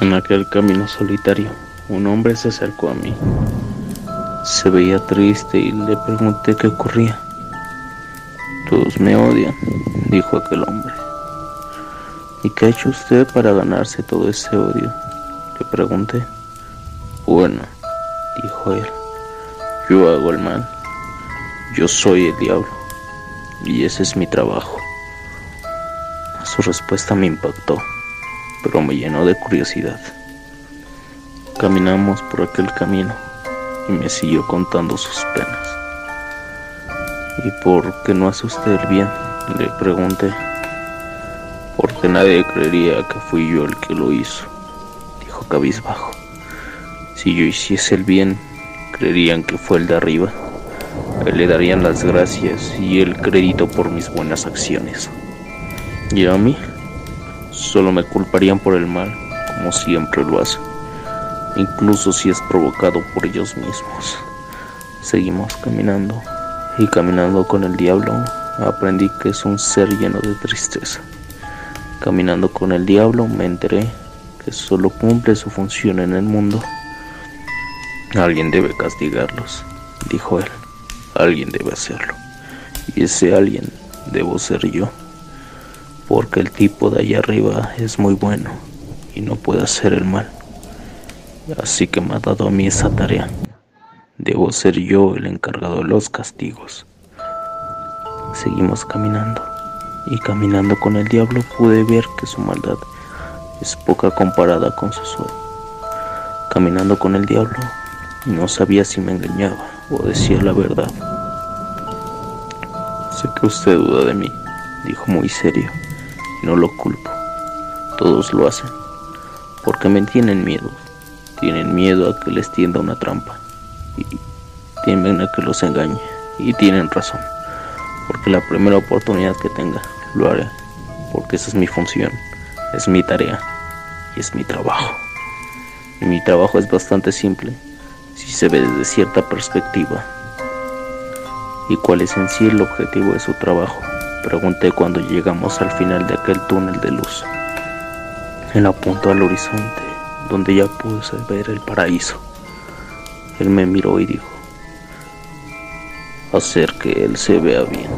En aquel camino solitario, un hombre se acercó a mí. Se veía triste y le pregunté qué ocurría. Todos me odian, dijo aquel hombre. ¿Y qué ha hecho usted para ganarse todo ese odio? Le pregunté. Bueno, dijo él, yo hago el mal. Yo soy el diablo. Y ese es mi trabajo. Su respuesta me impactó pero me llenó de curiosidad. Caminamos por aquel camino y me siguió contando sus penas. ¿Y por qué no usted el bien? Le pregunté. Porque nadie creería que fui yo el que lo hizo, dijo cabizbajo. Si yo hiciese el bien, creerían que fue el de arriba. le darían las gracias y el crédito por mis buenas acciones. ¿Y a mí? Solo me culparían por el mal, como siempre lo hacen, incluso si es provocado por ellos mismos. Seguimos caminando, y caminando con el diablo, aprendí que es un ser lleno de tristeza. Caminando con el diablo me enteré que solo cumple su función en el mundo. Alguien debe castigarlos, dijo él. Alguien debe hacerlo. Y ese alguien debo ser yo porque el tipo de allá arriba es muy bueno y no puede hacer el mal. Así que me ha dado a mí esa tarea. Debo ser yo el encargado de los castigos. Seguimos caminando y caminando con el diablo pude ver que su maldad es poca comparada con su suerte. Caminando con el diablo no sabía si me engañaba o decía la verdad. Sé que usted duda de mí, dijo muy serio. No lo culpo. Todos lo hacen. Porque me tienen miedo. Tienen miedo a que les tienda una trampa. Y temen a que los engañe. Y tienen razón. Porque la primera oportunidad que tenga, lo haré. Porque esa es mi función. Es mi tarea. Y es mi trabajo. Y mi trabajo es bastante simple. Si se ve desde cierta perspectiva. ¿Y cuál es en sí el objetivo de su trabajo? Pregunté cuando llegamos al final de aquel túnel de luz. Él apuntó al horizonte, donde ya pude ver el paraíso. Él me miró y dijo, hacer que él se vea bien.